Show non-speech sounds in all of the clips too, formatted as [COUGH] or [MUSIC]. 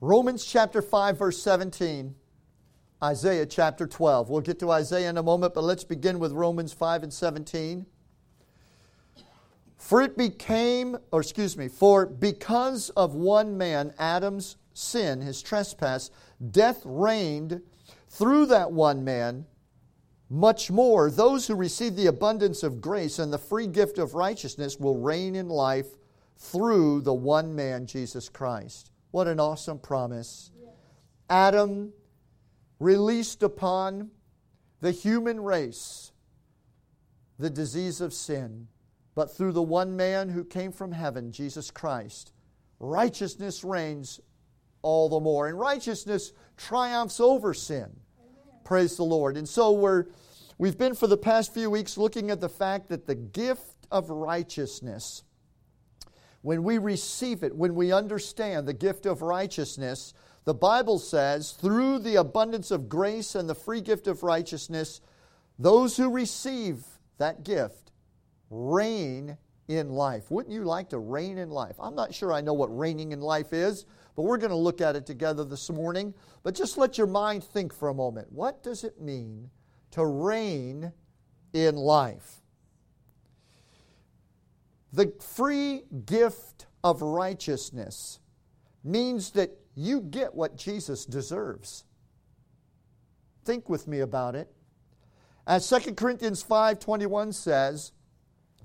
Romans chapter 5, verse 17, Isaiah chapter 12. We'll get to Isaiah in a moment, but let's begin with Romans 5 and 17. For it became, or excuse me, for because of one man, Adam's sin, his trespass, death reigned through that one man. Much more, those who receive the abundance of grace and the free gift of righteousness will reign in life through the one man, Jesus Christ. What an awesome promise. Adam released upon the human race the disease of sin, but through the one man who came from heaven, Jesus Christ, righteousness reigns all the more. And righteousness triumphs over sin. Praise the Lord. And so we're we've been for the past few weeks looking at the fact that the gift of righteousness when we receive it, when we understand the gift of righteousness, the Bible says, through the abundance of grace and the free gift of righteousness, those who receive that gift reign in life. Wouldn't you like to reign in life? I'm not sure I know what reigning in life is, but we're going to look at it together this morning. But just let your mind think for a moment. What does it mean to reign in life? The free gift of righteousness means that you get what Jesus deserves. Think with me about it. As 2 Corinthians 5:21 says,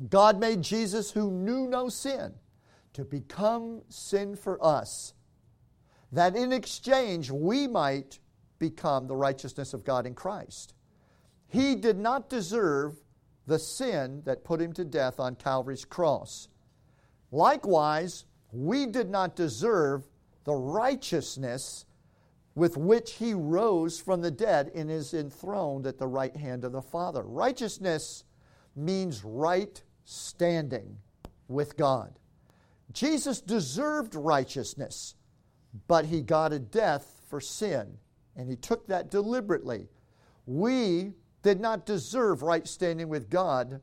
God made Jesus who knew no sin to become sin for us, that in exchange we might become the righteousness of God in Christ. He did not deserve the sin that put him to death on Calvary's cross. Likewise, we did not deserve the righteousness with which he rose from the dead and is enthroned at the right hand of the Father. Righteousness means right standing with God. Jesus deserved righteousness, but he got a death for sin, and he took that deliberately. We did not deserve right standing with God,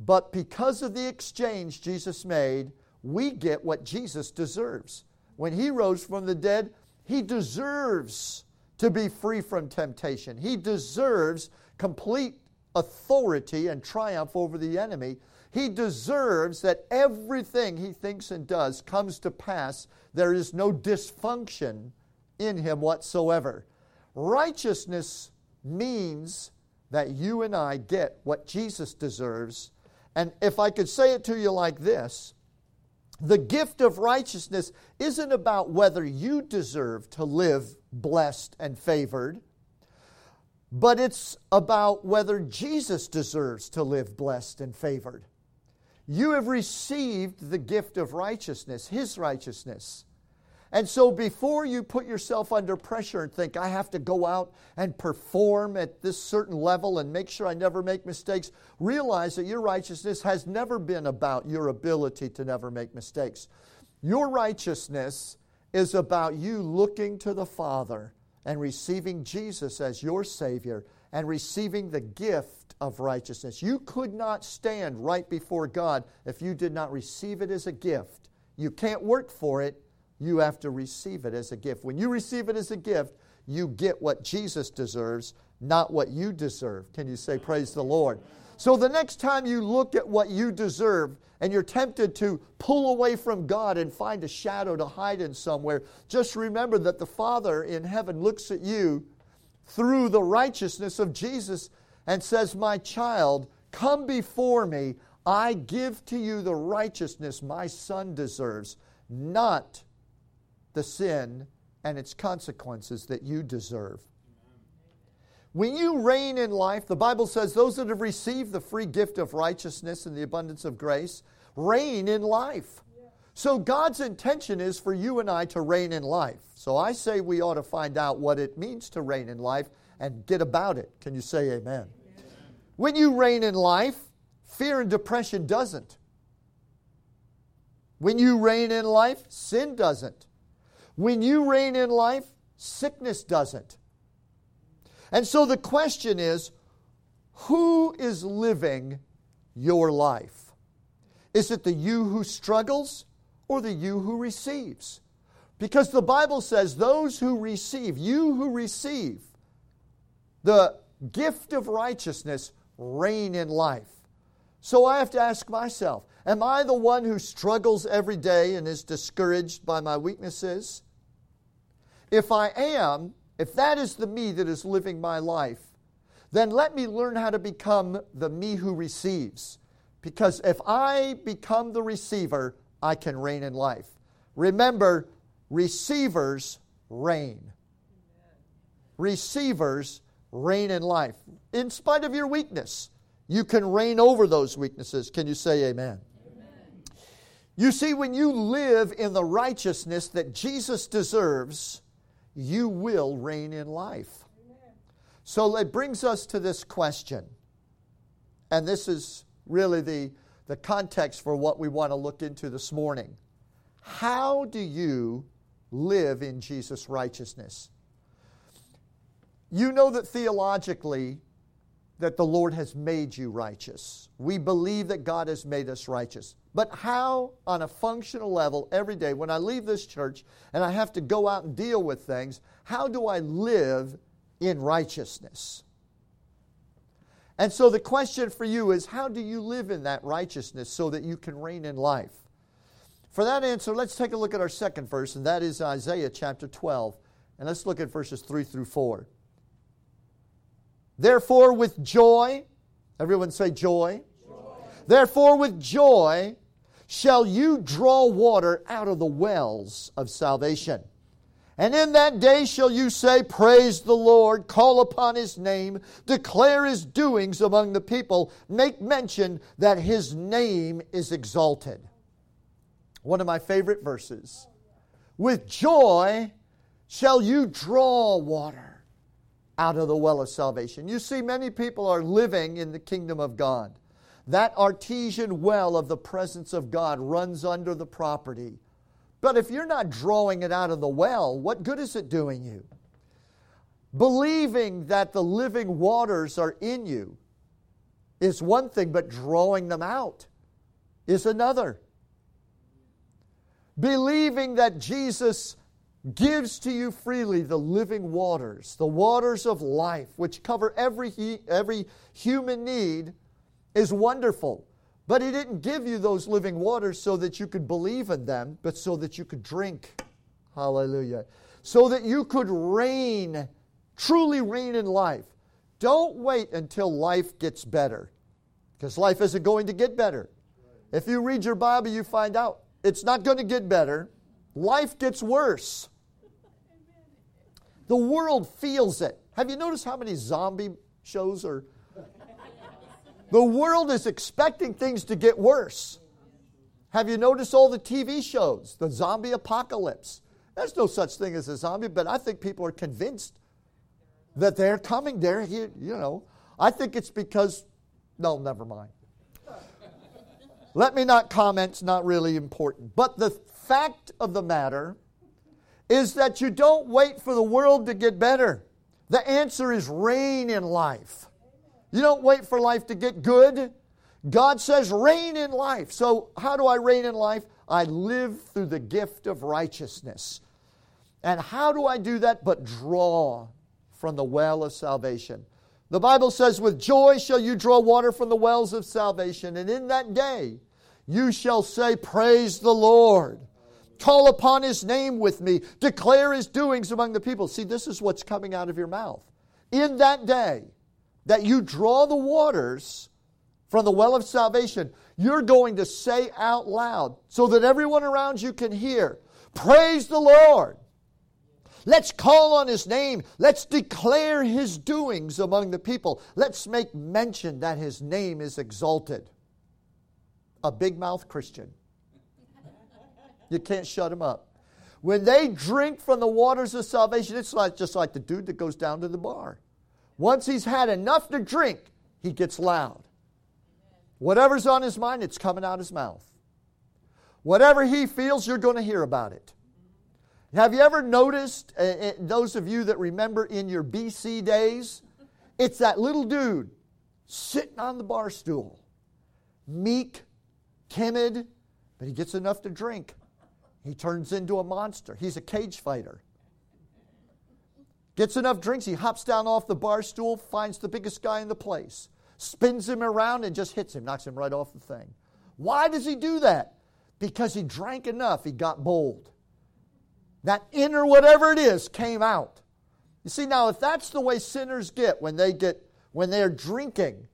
but because of the exchange Jesus made, we get what Jesus deserves. When he rose from the dead, he deserves to be free from temptation. He deserves complete authority and triumph over the enemy. He deserves that everything he thinks and does comes to pass. There is no dysfunction in him whatsoever. Righteousness means that you and I get what Jesus deserves. And if I could say it to you like this, the gift of righteousness isn't about whether you deserve to live blessed and favored, but it's about whether Jesus deserves to live blessed and favored. You have received the gift of righteousness, His righteousness. And so before you put yourself under pressure and think, I have to go out and perform at this certain level and make sure I never make mistakes, realize that your righteousness has never been about your ability to never make mistakes. Your righteousness is about you looking to the Father and receiving Jesus as your Savior and receiving the gift of righteousness. You could not stand right before God if you did not receive it as a gift. You can't work for it you have to receive it as a gift. When you receive it as a gift, you get what Jesus deserves, not what you deserve. Can you say, Praise the Lord? So the next time you look at what you deserve and you're tempted to pull away from God and find a shadow to hide in somewhere, just remember that the Father in heaven looks at you through the righteousness of Jesus and says, My child, come before me. I give to you the righteousness my son deserves, not the sin and its consequences that you deserve. When you reign in life, the Bible says those that have received the free gift of righteousness and the abundance of grace reign in life. So God's intention is for you and I to reign in life. So I say we ought to find out what it means to reign in life and get about it. Can you say amen? amen. When you reign in life, fear and depression doesn't. When you reign in life, sin doesn't. When you reign in life, sickness doesn't. And so the question is who is living your life? Is it the you who struggles or the you who receives? Because the Bible says, those who receive, you who receive the gift of righteousness, reign in life. So I have to ask myself, am I the one who struggles every day and is discouraged by my weaknesses? If I am, if that is the me that is living my life, then let me learn how to become the me who receives. Because if I become the receiver, I can reign in life. Remember, receivers reign. Receivers reign in life. In spite of your weakness, you can reign over those weaknesses. Can you say amen? amen? You see, when you live in the righteousness that Jesus deserves, you will reign in life. So it brings us to this question. And this is really the, the context for what we want to look into this morning. How do you live in Jesus' righteousness? You know that theologically, that the Lord has made you righteous. We believe that God has made us righteous. But how, on a functional level, every day, when I leave this church and I have to go out and deal with things, how do I live in righteousness? And so the question for you is how do you live in that righteousness so that you can reign in life? For that answer, let's take a look at our second verse, and that is Isaiah chapter 12. And let's look at verses 3 through 4. Therefore, with joy, everyone say joy. joy. Therefore, with joy shall you draw water out of the wells of salvation. And in that day shall you say, Praise the Lord, call upon his name, declare his doings among the people, make mention that his name is exalted. One of my favorite verses. With joy shall you draw water out of the well of salvation. You see, many people are living in the kingdom of God. That artesian well of the presence of God runs under the property. But if you're not drawing it out of the well, what good is it doing you? Believing that the living waters are in you is one thing, but drawing them out is another. Believing that Jesus gives to you freely the living waters, the waters of life, which cover every, every human need, is wonderful. But He didn't give you those living waters so that you could believe in them, but so that you could drink. Hallelujah. So that you could reign, truly reign in life. Don't wait until life gets better, because life isn't going to get better. If you read your Bible, you find out it's not going to get better life gets worse. The world feels it. Have you noticed how many zombie shows are? The world is expecting things to get worse. Have you noticed all the TV shows, the zombie apocalypse? There's no such thing as a zombie, but I think people are convinced that they're coming there. You, you know, I think it's because, no, never mind. Let me not comment, it's not really important. But the fact of the matter is that you don't wait for the world to get better. The answer is reign in life. You don't wait for life to get good. God says reign in life. So, how do I reign in life? I live through the gift of righteousness. And how do I do that? But draw from the well of salvation. The Bible says, With joy shall you draw water from the wells of salvation, and in that day you shall say, Praise the Lord. Call upon his name with me. Declare his doings among the people. See, this is what's coming out of your mouth. In that day that you draw the waters from the well of salvation, you're going to say out loud so that everyone around you can hear Praise the Lord. Let's call on his name. Let's declare his doings among the people. Let's make mention that his name is exalted. A big mouth Christian you can't shut them up. When they drink from the waters of salvation, it's like, just like the dude that goes down to the bar. Once he's had enough to drink, he gets loud. Whatever's on his mind, it's coming out of his mouth. Whatever he feels, you're going to hear about it. Have you ever noticed, uh, those of you that remember in your BC days, it's that little dude sitting on the bar stool, meek, timid, but he gets enough to drink he turns into a monster. He's a cage fighter. Gets enough drinks, he hops down off the bar stool, finds the biggest guy in the place, spins him around, and just hits him, knocks him right off the thing. Why does he do that? Because he drank enough, he got bold. That inner whatever it is came out. You see, now if that's the way sinners get when they get when they're drinking,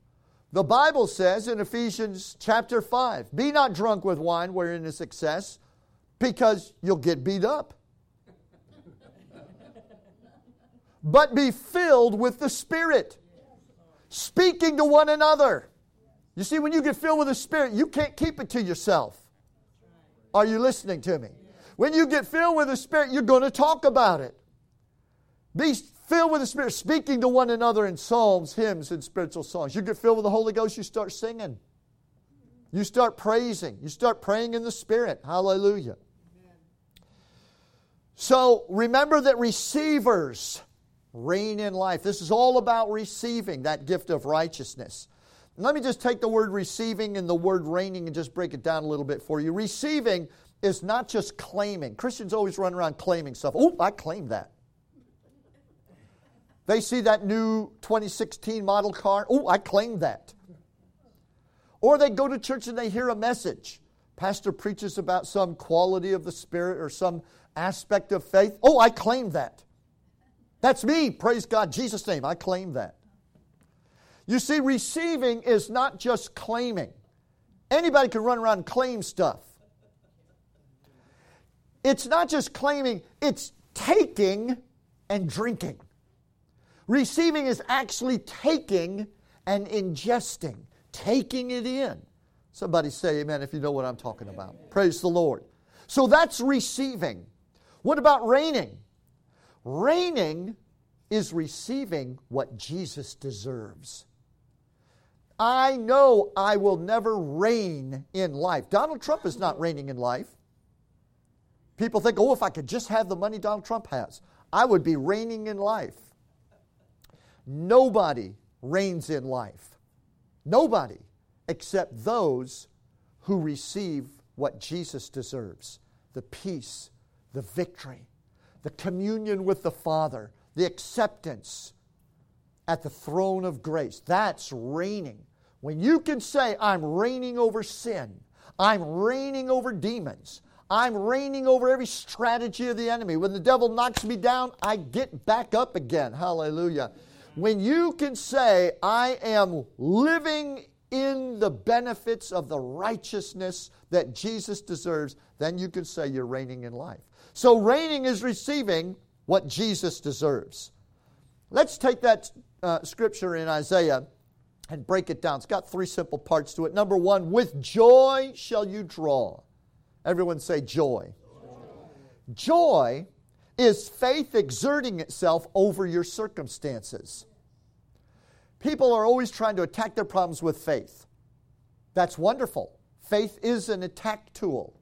the Bible says in Ephesians chapter 5, be not drunk with wine wherein is excess, because you'll get beat up. but be filled with the Spirit, speaking to one another. You see, when you get filled with the Spirit, you can't keep it to yourself. Are you listening to me? When you get filled with the Spirit, you're going to talk about it. Be filled with the Spirit, speaking to one another in psalms, hymns, and spiritual songs. You get filled with the Holy Ghost, you start singing. You start praising. You start praying in the Spirit. Hallelujah. So remember that receivers reign in life. This is all about receiving that gift of righteousness. let me just take the word receiving and the word reigning and just break it down a little bit for you. Receiving is not just claiming. Christians always run around claiming stuff. Oh, I claim that. They see that new 2016 model car. Oh, I claim that. Or they go to church and they hear a message. Pastor preaches about some quality of the Spirit or some aspect of faith. Oh, I claim that. That's me. Praise God. Jesus' name. I claim that. You see, receiving is not just claiming. Anybody can run around and claim stuff. It's not just claiming, it's taking and drinking. Receiving is actually taking and ingesting, taking it in. Somebody say amen if you know what I'm talking about. Praise the Lord. So that's receiving. What about reigning? Reigning is receiving what Jesus deserves. I know I will never reign in life. Donald Trump is not reigning in life. People think, oh, if I could just have the money Donald Trump has, I would be reigning in life. Nobody reigns in life. Nobody except those who receive what Jesus deserves the peace, the victory, the communion with the Father, the acceptance at the throne of grace. That's reigning. When you can say, I'm reigning over sin, I'm reigning over demons, I'm reigning over every strategy of the enemy. When the devil knocks me down, I get back up again. Hallelujah. When you can say, I am living in the benefits of the righteousness that Jesus deserves, then you can say you're reigning in life. So, reigning is receiving what Jesus deserves. Let's take that uh, scripture in Isaiah and break it down. It's got three simple parts to it. Number one, with joy shall you draw. Everyone say joy. Joy, joy is faith exerting itself over your circumstances. People are always trying to attack their problems with faith. That's wonderful. Faith is an attack tool.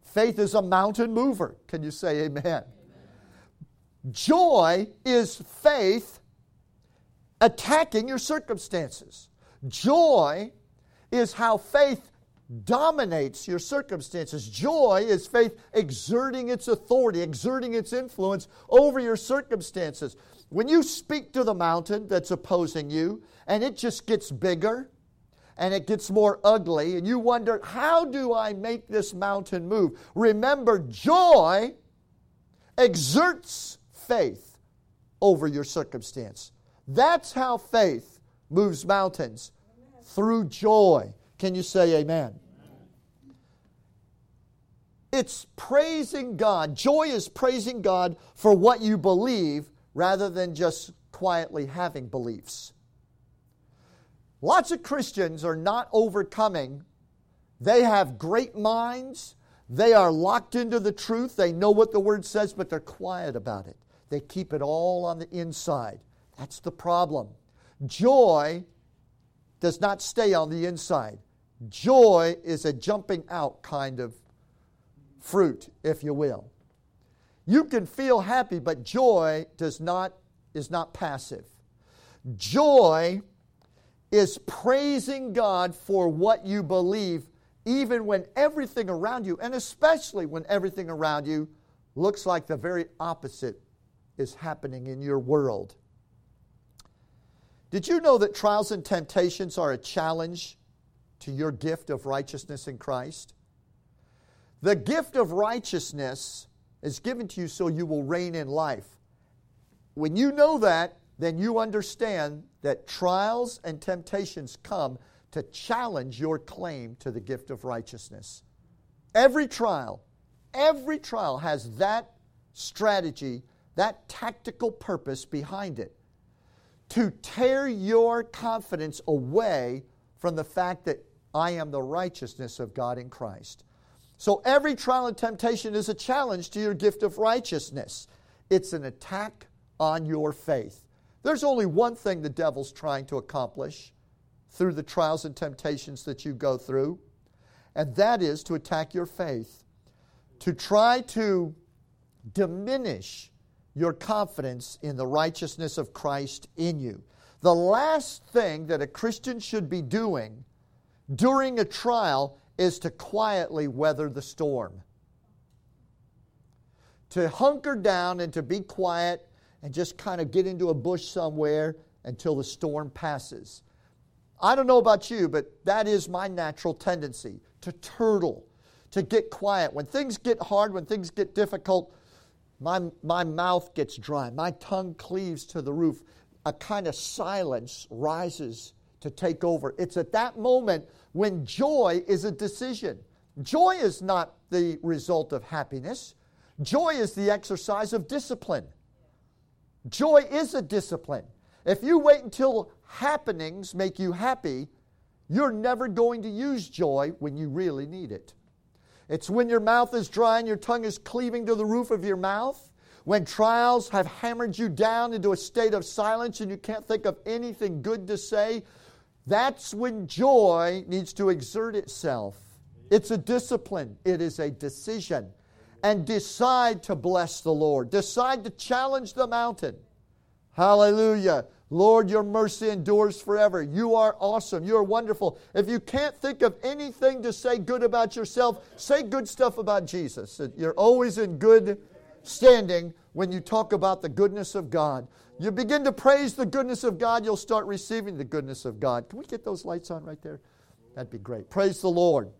Faith is a mountain mover. Can you say amen? amen? Joy is faith attacking your circumstances. Joy is how faith dominates your circumstances. Joy is faith exerting its authority, exerting its influence over your circumstances. When you speak to the mountain that's opposing you and it just gets bigger and it gets more ugly, and you wonder, how do I make this mountain move? Remember, joy exerts faith over your circumstance. That's how faith moves mountains through joy. Can you say amen? It's praising God. Joy is praising God for what you believe rather than just quietly having beliefs. Lots of Christians are not overcoming. They have great minds. They are locked into the truth. They know what the Word says, but they're quiet about it. They keep it all on the inside. That's the problem. Joy does not stay on the inside. Joy is a jumping out kind of fruit, if you will. You can feel happy, but joy does not, is not passive. Joy is praising God for what you believe even when everything around you, and especially when everything around you looks like the very opposite is happening in your world. Did you know that trials and temptations are a challenge to your gift of righteousness in Christ? The gift of righteousness is given to you so you will reign in life. When you know that, then you understand that trials and temptations come to challenge your claim to the gift of righteousness. Every trial, every trial has that strategy, that tactical purpose behind it to tear your confidence away from the fact that I am the righteousness of God in Christ. So every trial and temptation is a challenge to your gift of righteousness. It's an attack on your faith. There's only one thing the devil's trying to accomplish through the trials and temptations that you go through, and that is to attack your faith, to try to diminish your confidence in the righteousness of Christ in you. The last thing that a Christian should be doing during a trial is to quietly weather the storm. To hunker down and to be quiet and just kind of get into a bush somewhere until the storm passes. I don't know about you, but that is my natural tendency to turtle, to get quiet. When things get hard, when things get difficult, my, my mouth gets dry, my tongue cleaves to the roof. A kind of silence rises to take over. It's at that moment when joy is a decision. Joy is not the result of happiness, joy is the exercise of discipline. Joy is a discipline. If you wait until happenings make you happy, you're never going to use joy when you really need it. It's when your mouth is dry and your tongue is cleaving to the roof of your mouth, when trials have hammered you down into a state of silence and you can't think of anything good to say. That's when joy needs to exert itself. It's a discipline, it is a decision. And decide to bless the Lord, decide to challenge the mountain. Hallelujah. Lord, your mercy endures forever. You are awesome. You are wonderful. If you can't think of anything to say good about yourself, say good stuff about Jesus. You're always in good standing when you talk about the goodness of God. You begin to praise the goodness of God, you'll start receiving the goodness of God. Can we get those lights on right there? That'd be great. Praise the Lord.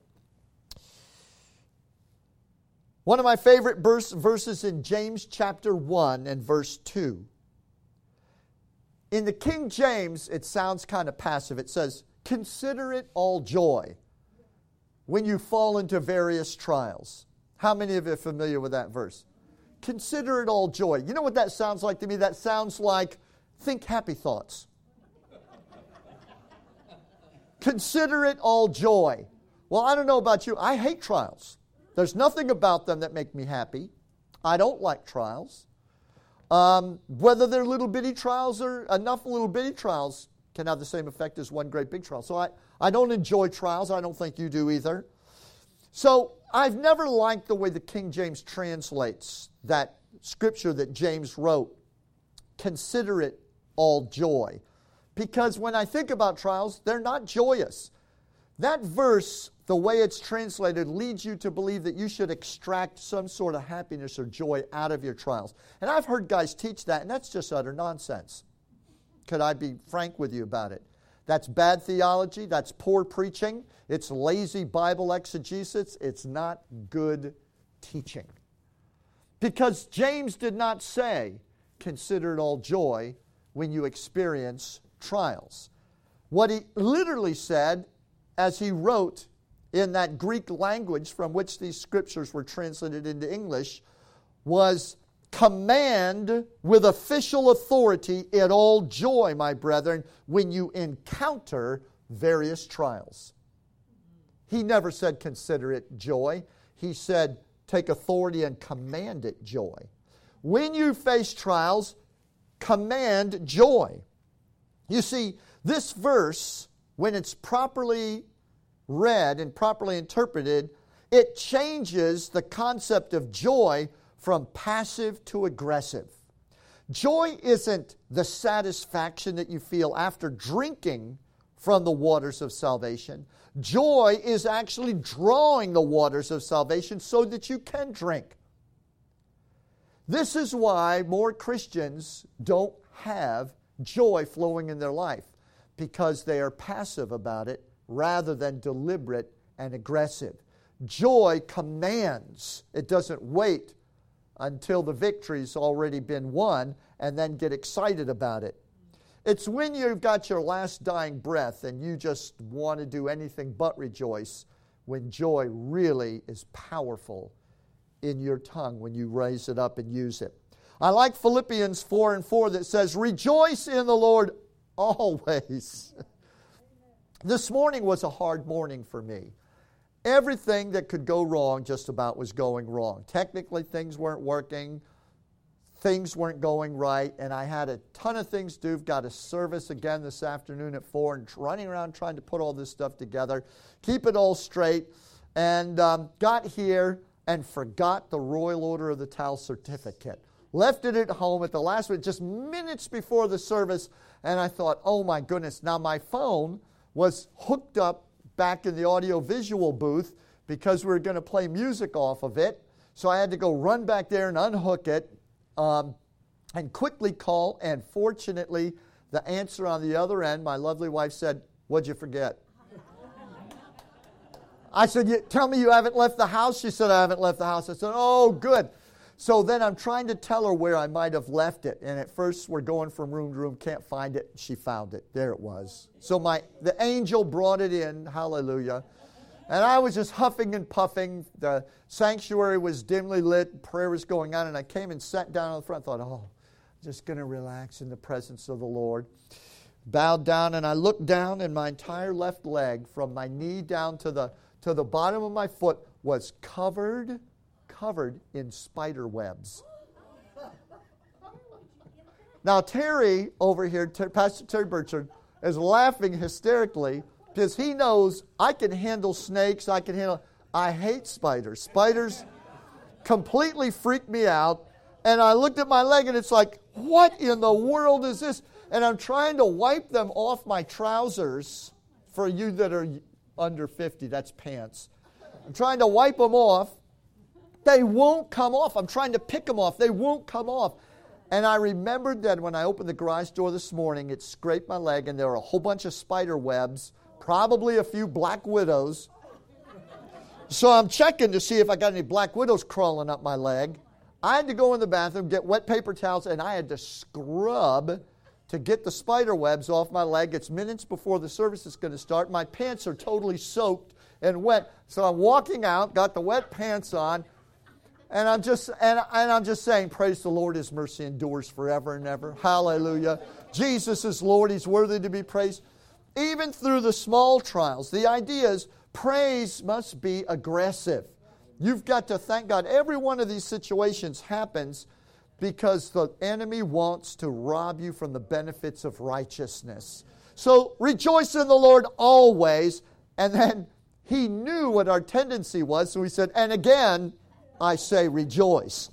One of my favorite verse, verses in James chapter 1 and verse 2 in the King James, it sounds kind of passive. It says, Consider it all joy when you fall into various trials. How many of you are familiar with that verse? Consider it all joy. You know what that sounds like to me? That sounds like think happy thoughts. Consider it all joy. Well, I don't know about you. I hate trials. There's nothing about them that make me happy. I don't like trials. Um, whether they're little bitty trials or enough little bitty trials can have the same effect as one great big trial. So I, I don't enjoy trials. I don't think you do either. So I've never liked the way the King James translates that scripture that James wrote. Consider it all joy. Because when I think about trials, they're not joyous. That verse the way it's translated leads you to believe that you should extract some sort of happiness or joy out of your trials. And I've heard guys teach that, and that's just utter nonsense. Could I be frank with you about it? That's bad theology, that's poor preaching, it's lazy Bible exegesis, it's not good teaching. Because James did not say, consider it all joy when you experience trials. What he literally said as he wrote in that Greek language from which these scriptures were translated into English was command with official authority in all joy, my brethren, when you encounter various trials. He never said consider it joy. He said take authority and command it joy. When you face trials, command joy. You see, this verse, when it's properly read and properly interpreted, it changes the concept of joy from passive to aggressive. Joy isn't the satisfaction that you feel after drinking from the waters of salvation. Joy is actually drawing the waters of salvation so that you can drink. This is why more Christians don't have joy flowing in their life because they are passive about it rather than deliberate and aggressive. Joy commands, it doesn't wait until the victory's already been won and then get excited about it. It's when you've got your last dying breath and you just want to do anything but rejoice when joy really is powerful in your tongue when you raise it up and use it. I like Philippians 4 and 4 that says, Rejoice in the Lord always. [LAUGHS] this morning was a hard morning for me. Everything that could go wrong just about was going wrong. Technically, things weren't working things weren't going right, and I had a ton of things to do. Got a service again this afternoon at 4 and running around trying to put all this stuff together, keep it all straight, and um, got here and forgot the Royal Order of the Towel certificate. Left it at home at the last minute, just minutes before the service, and I thought, oh my goodness. Now, my phone was hooked up back in the audio-visual booth because we were going to play music off of it. So I had to go run back there and unhook it, um, and quickly call. And fortunately, the answer on the other end, my lovely wife said, What'd you forget? I said, Tell me you haven't left the house. She said, I haven't left the house. I said, Oh, good. So then I'm trying to tell her where I might have left it. And at first we're going from room to room, can't find it. She found it. There it was. So my the angel brought it in. Hallelujah. And I was just huffing and puffing. The sanctuary was dimly lit, prayer was going on, and I came and sat down on the front. thought, oh, just going to relax in the presence of the Lord. Bowed down, and I looked down, and my entire left leg, from my knee down to the, to the bottom of my foot, was covered, covered in spider webs. Now, Terry over here, Pastor Terry Burchard, is laughing hysterically because he knows I can handle snakes. I can handle. I hate spiders. Spiders completely freak me out. And I looked at my leg and it's like, what in the world is this? And I'm trying to wipe them off my trousers. For you that are under 50, that's pants. I'm trying to wipe them off. They won't come off. I'm trying to pick them off. They won't come off. And I remembered that when I opened the garage door this morning, it scraped my leg and there were a whole bunch of spider webs probably a few black widows. So I'm checking to see if I got any black widows crawling up my leg. I had to go in the bathroom, get wet paper towels, and I had to scrub to get the spider webs off my leg. It's minutes before the service is going to start. My pants are totally soaked and wet. So I'm walking out, got the wet pants on, and I'm just and, and I'm just saying, praise the Lord, his mercy endures forever and ever. Hallelujah. Jesus is Lord, he's worthy to be praised even through the small trials. The idea is praise must be aggressive. You've got to thank God. Every one of these situations happens because the enemy wants to rob you from the benefits of righteousness. So rejoice in the Lord always. And then he knew what our tendency was, so he said, And again, I say rejoice.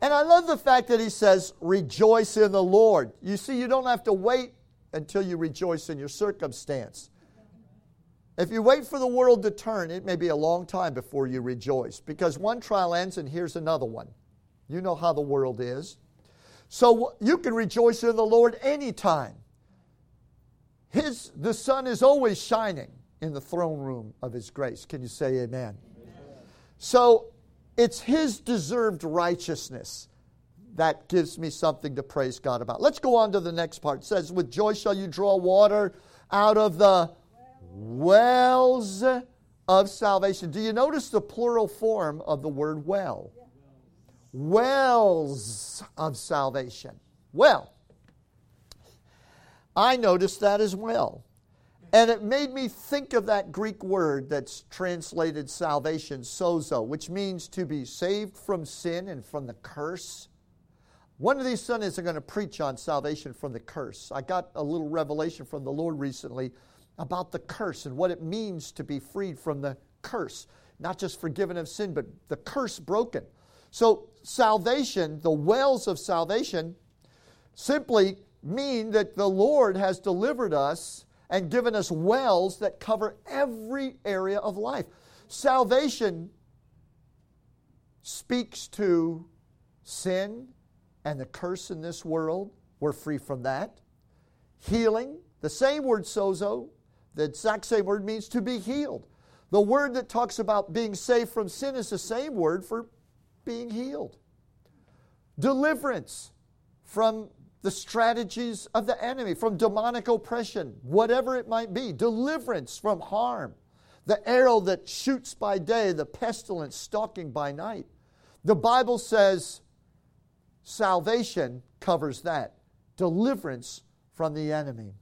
And I love the fact that he says, Rejoice in the Lord. You see, you don't have to wait until you rejoice in your circumstance. If you wait for the world to turn, it may be a long time before you rejoice because one trial ends and here's another one. You know how the world is. So you can rejoice in the Lord anytime. His, the sun is always shining in the throne room of His grace. Can you say amen? So it's His deserved righteousness that gives me something to praise God about. Let's go on to the next part. It says, With joy shall you draw water out of the wells of salvation. Do you notice the plural form of the word well? Wells of salvation. Well, I noticed that as well. And it made me think of that Greek word that's translated salvation, sozo, which means to be saved from sin and from the curse one of these Sundays, I'm going to preach on salvation from the curse. I got a little revelation from the Lord recently about the curse and what it means to be freed from the curse. Not just forgiven of sin, but the curse broken. So, salvation, the wells of salvation, simply mean that the Lord has delivered us and given us wells that cover every area of life. Salvation speaks to sin and the curse in this world. We're free from that. Healing, the same word sozo, the exact same word means to be healed. The word that talks about being saved from sin is the same word for being healed. Deliverance from the strategies of the enemy, from demonic oppression, whatever it might be. Deliverance from harm. The arrow that shoots by day, the pestilence stalking by night. The Bible says salvation covers that deliverance from the enemy.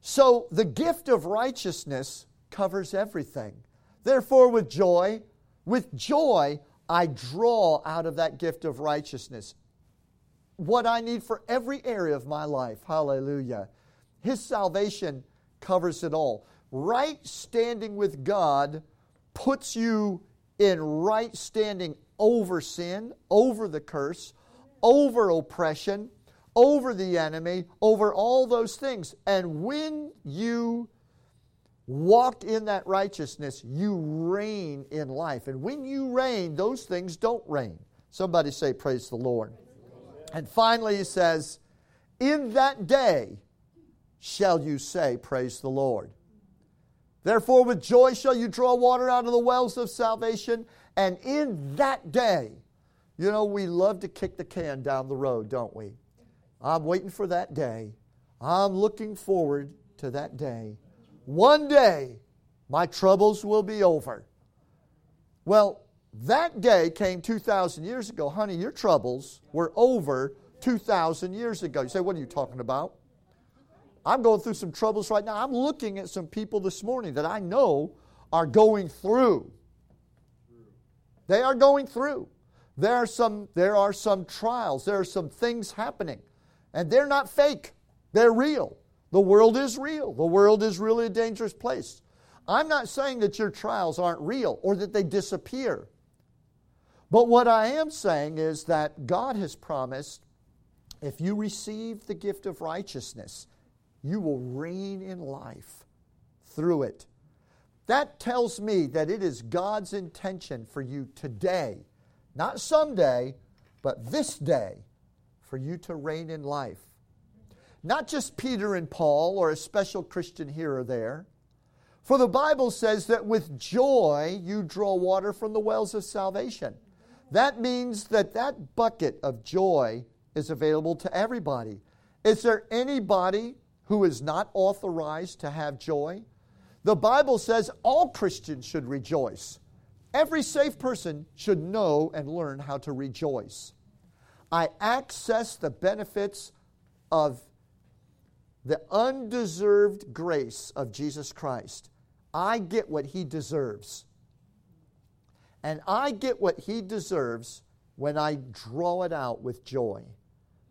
So the gift of righteousness covers everything. Therefore, with joy, with joy, I draw out of that gift of righteousness what I need for every area of my life. Hallelujah. His salvation covers it all. Right standing with God puts you in right standing over sin, over the curse, over oppression, over the enemy, over all those things. And when you walk in that righteousness, you reign in life. And when you reign, those things don't reign. Somebody say, Praise the Lord. And finally, he says, In that day shall you say, Praise the Lord. Therefore, with joy shall you draw water out of the wells of salvation. And in that day, you know, we love to kick the can down the road, don't we? I'm waiting for that day. I'm looking forward to that day. One day, my troubles will be over. Well, that day came 2,000 years ago. Honey, your troubles were over 2,000 years ago. You say, What are you talking about? I'm going through some troubles right now. I'm looking at some people this morning that I know are going through. They are going through. There are some, there are some trials, there are some things happening, and they're not fake, they're real. The world is real. The world is really a dangerous place. I'm not saying that your trials aren't real or that they disappear. But what I am saying is that God has promised if you receive the gift of righteousness, you will reign in life through it. That tells me that it is God's intention for you today, not someday, but this day, for you to reign in life. Not just Peter and Paul or a special Christian here or there. For the Bible says that with joy you draw water from the wells of salvation. That means that that bucket of joy is available to everybody. Is there anybody who is not authorized to have joy? The Bible says all Christians should rejoice. Every safe person should know and learn how to rejoice. I access the benefits of the undeserved grace of Jesus Christ. I get what he deserves. And I get what he deserves when I draw it out with joy.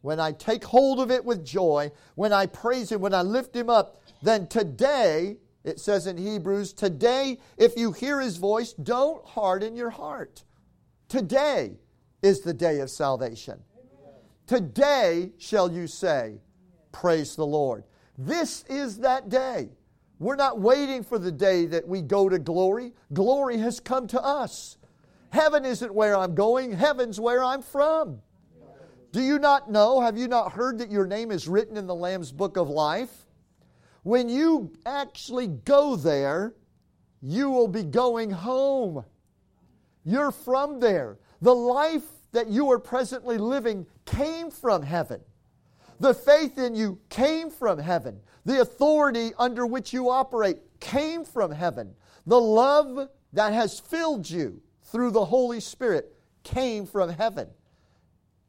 When I take hold of it with joy, when I praise him, when I lift him up, then today, it says in Hebrews, today, if you hear his voice, don't harden your heart. Today is the day of salvation. Today shall you say, Praise the Lord. This is that day. We're not waiting for the day that we go to glory. Glory has come to us. Heaven isn't where I'm going, heaven's where I'm from. Do you not know? Have you not heard that your name is written in the Lamb's book of life? When you actually go there, you will be going home. You're from there. The life that you are presently living came from heaven. The faith in you came from heaven. The authority under which you operate came from heaven. The love that has filled you through the Holy Spirit came from heaven.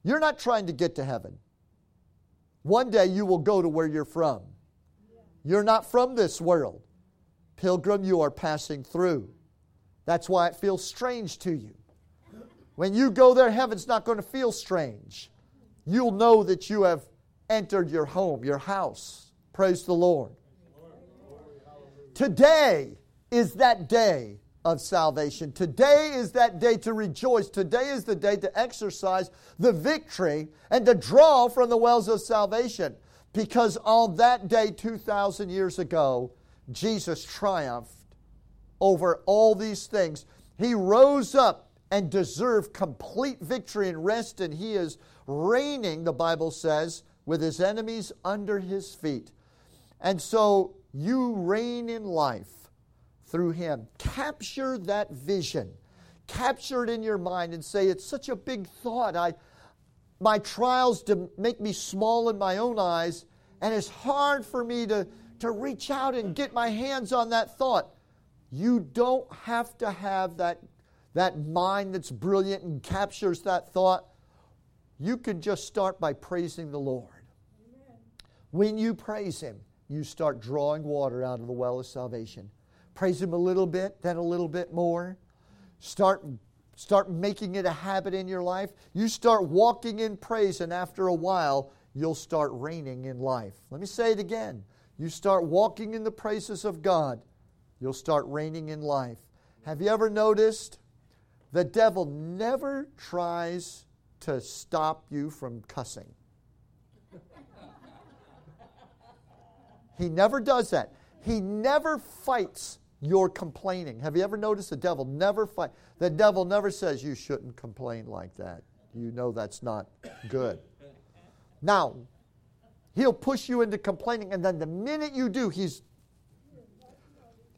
You're not trying to get to heaven. One day you will go to where you're from. You're not from this world. Pilgrim, you are passing through. That's why it feels strange to you. When you go there, heaven's not going to feel strange. You'll know that you have entered your home, your house. Praise the Lord. Today is that day of salvation. Today is that day to rejoice. Today is the day to exercise the victory and to draw from the wells of salvation. Because on that day, 2,000 years ago, Jesus triumphed over all these things. He rose up and deserved complete victory and rest, and he is reigning, the Bible says, with his enemies under his feet. And so you reign in life through him. Capture that vision. Capture it in your mind and say, It's such a big thought. I, my trials to make me small in my own eyes, and it's hard for me to, to reach out and get my hands on that thought. You don't have to have that, that mind that's brilliant and captures that thought. You can just start by praising the Lord. When you praise Him, you start drawing water out of the well of salvation. Praise Him a little bit, then a little bit more. Start, start making it a habit in your life. You start walking in praise, and after a while, you'll start reigning in life. Let me say it again. You start walking in the praises of God, you'll start reigning in life. Have you ever noticed the devil never tries to stop you from cussing? He never does that. He never fights your complaining. Have you ever noticed the devil never fight? The devil never says you shouldn't complain like that. You know that's not good. Now, he'll push you into complaining, and then the minute you do, he's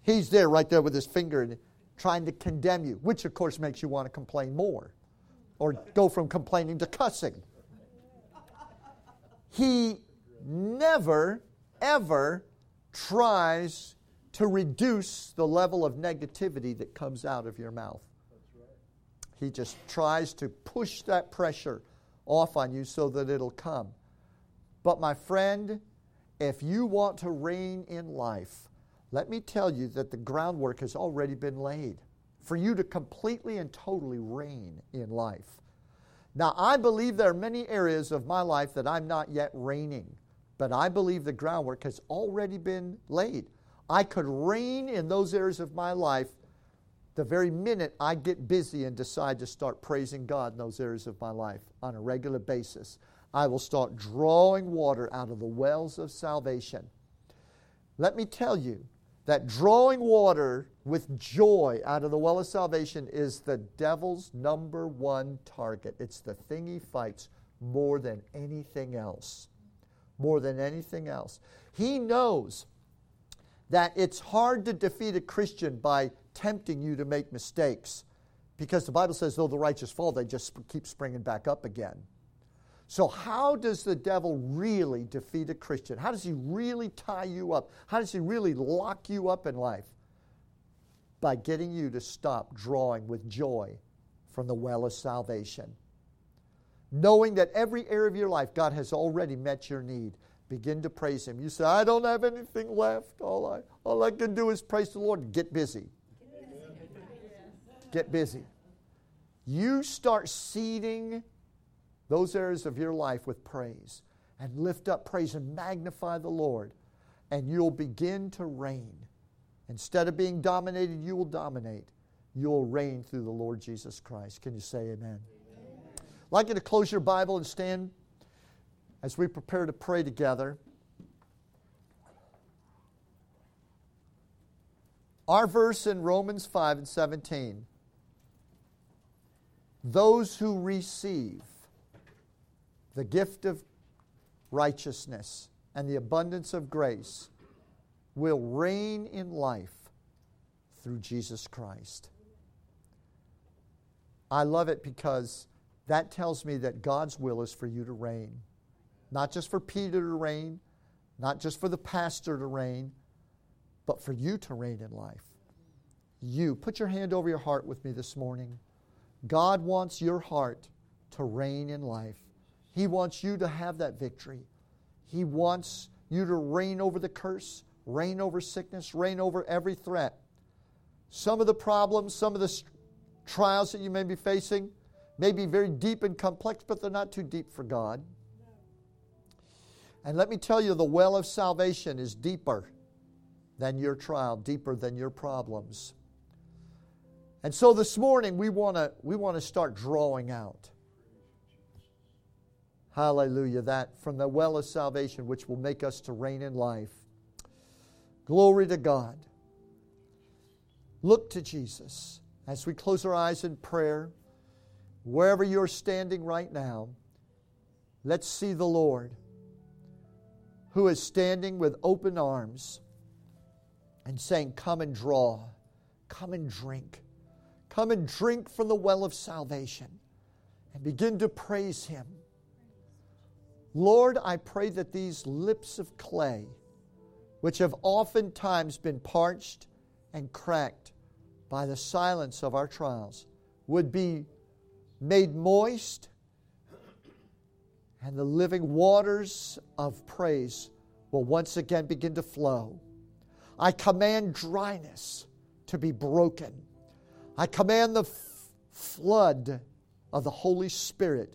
he's there right there with his finger and trying to condemn you, which of course makes you want to complain more or go from complaining to cussing. He never, ever tries to reduce the level of negativity that comes out of your mouth. He just tries to push that pressure off on you so that it'll come. But, my friend, if you want to reign in life, let me tell you that the groundwork has already been laid for you to completely and totally reign in life. Now, I believe there are many areas of my life that I'm not yet reigning, but I believe the groundwork has already been laid. I could reign in those areas of my life the very minute I get busy and decide to start praising God in those areas of my life on a regular basis. I will start drawing water out of the wells of salvation. Let me tell you that drawing water with joy out of the well of salvation is the devil's number one target. It's the thing he fights more than anything else. More than anything else. He knows that it's hard to defeat a Christian by tempting you to make mistakes because the Bible says, though the righteous fall, they just keep springing back up again. So, how does the devil really defeat a Christian? How does he really tie you up? How does he really lock you up in life? By getting you to stop drawing with joy from the well of salvation. Knowing that every area of your life, God has already met your need. Begin to praise Him. You say, I don't have anything left. All I, all I can do is praise the Lord. Get busy. Get busy. You start seeding those areas of your life with praise and lift up praise and magnify the Lord, and you'll begin to reign. Instead of being dominated, you will dominate. You'll reign through the Lord Jesus Christ. Can you say amen? amen. I'd like you to close your Bible and stand as we prepare to pray together, our verse in Romans 5 and 17 those who receive the gift of righteousness and the abundance of grace will reign in life through Jesus Christ. I love it because that tells me that God's will is for you to reign. Not just for Peter to reign, not just for the pastor to reign, but for you to reign in life. You. Put your hand over your heart with me this morning. God wants your heart to reign in life. He wants you to have that victory. He wants you to reign over the curse, reign over sickness, reign over every threat. Some of the problems, some of the trials that you may be facing may be very deep and complex, but they're not too deep for God. And let me tell you, the well of salvation is deeper than your trial, deeper than your problems. And so this morning we want to we want to start drawing out. Hallelujah, that from the well of salvation which will make us to reign in life. Glory to God. Look to Jesus as we close our eyes in prayer. Wherever you're standing right now, let's see the Lord who is standing with open arms and saying, Come and draw, come and drink, come and drink from the well of salvation, and begin to praise Him. Lord, I pray that these lips of clay, which have oftentimes been parched and cracked by the silence of our trials, would be made moist, and the living waters of praise will once again begin to flow. I command dryness to be broken. I command the f- flood of the Holy Spirit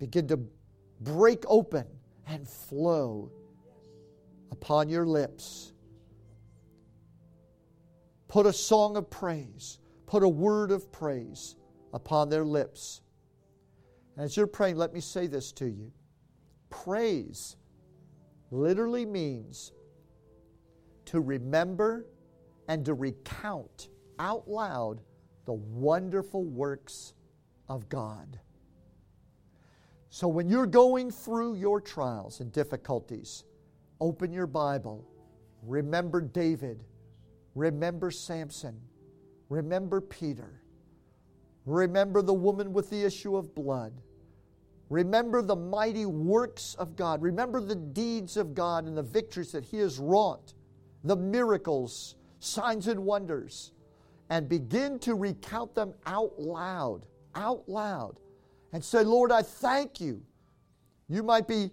begin to break open and flow upon your lips. Put a song of praise, put a word of praise upon their lips. As you're praying, let me say this to you. Praise literally means to remember and to recount out loud the wonderful works of God. So when you're going through your trials and difficulties, open your Bible. Remember David. Remember Samson. Remember Peter. Remember the woman with the issue of blood. Remember the mighty works of God. Remember the deeds of God and the victories that He has wrought the miracles, signs, and wonders, and begin to recount them out loud, out loud, and say, Lord, I thank you. You might be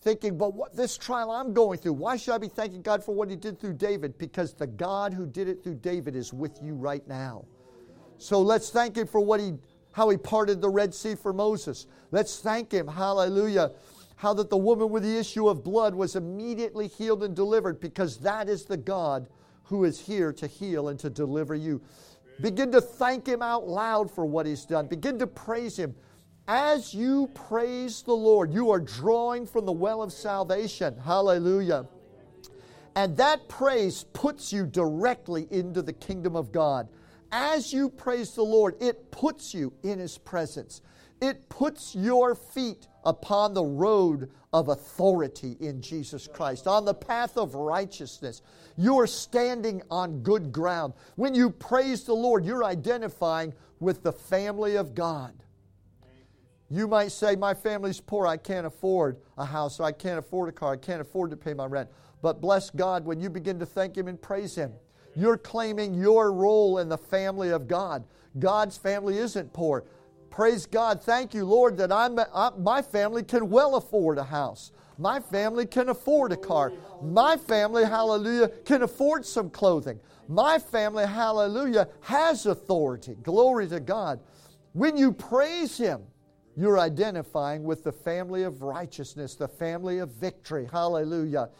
thinking, but what this trial I'm going through, why should I be thanking God for what He did through David? Because the God who did it through David is with you right now. So let's thank Him for what He how He parted the Red Sea for Moses. Let's thank Him, hallelujah, how that the woman with the issue of blood was immediately healed and delivered because that is the God who is here to heal and to deliver you. Begin to thank Him out loud for what He's done. Begin to praise Him. As you praise the Lord, you are drawing from the well of salvation. Hallelujah. And that praise puts you directly into the kingdom of God. As you praise the Lord, it puts you in His presence. It puts your feet upon the road of authority in Jesus Christ, on the path of righteousness. You're standing on good ground. When you praise the Lord, you're identifying with the family of God. You might say, My family's poor, I can't afford a house, I can't afford a car, I can't afford to pay my rent. But bless God, when you begin to thank Him and praise Him, you're claiming your role in the family of God. God's family isn't poor. Praise God. Thank you, Lord, that I'm, I, my family can well afford a house. My family can afford a car. My family, hallelujah, can afford some clothing. My family, hallelujah, has authority. Glory to God. When you praise Him, you're identifying with the family of righteousness, the family of victory. Hallelujah.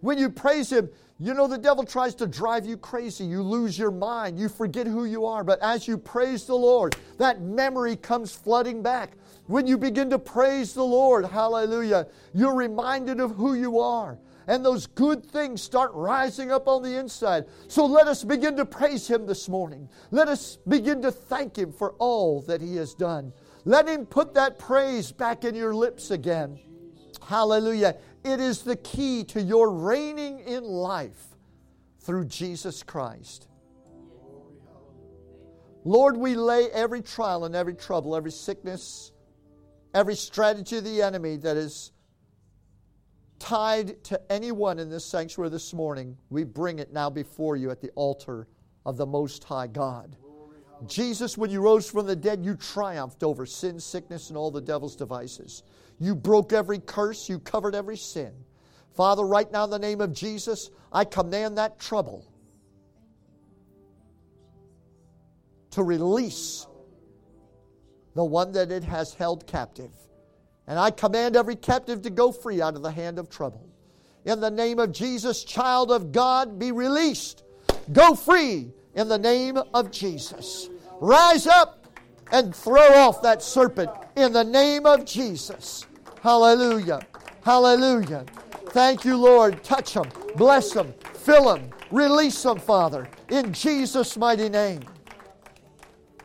When you praise Him, you know, the devil tries to drive you crazy. You lose your mind. You forget who you are. But as you praise the Lord, that memory comes flooding back. When you begin to praise the Lord, hallelujah, you're reminded of who you are. And those good things start rising up on the inside. So let us begin to praise Him this morning. Let us begin to thank Him for all that He has done. Let Him put that praise back in your lips again. Hallelujah. It is the key to your reigning in life through Jesus Christ. Lord, we lay every trial and every trouble, every sickness, every strategy of the enemy that is tied to anyone in this sanctuary this morning, we bring it now before you at the altar of the Most High God. Jesus, when you rose from the dead, you triumphed over sin, sickness, and all the devil's devices. You broke every curse, you covered every sin. Father, right now in the name of Jesus, I command that trouble to release the one that it has held captive. And I command every captive to go free out of the hand of trouble. In the name of Jesus, child of God, be released. Go free in the name of Jesus. Rise up and throw off that serpent in the name of Jesus. Hallelujah. Hallelujah. Thank you, Lord. Touch them, bless them, fill them, release them, Father, in Jesus' mighty name.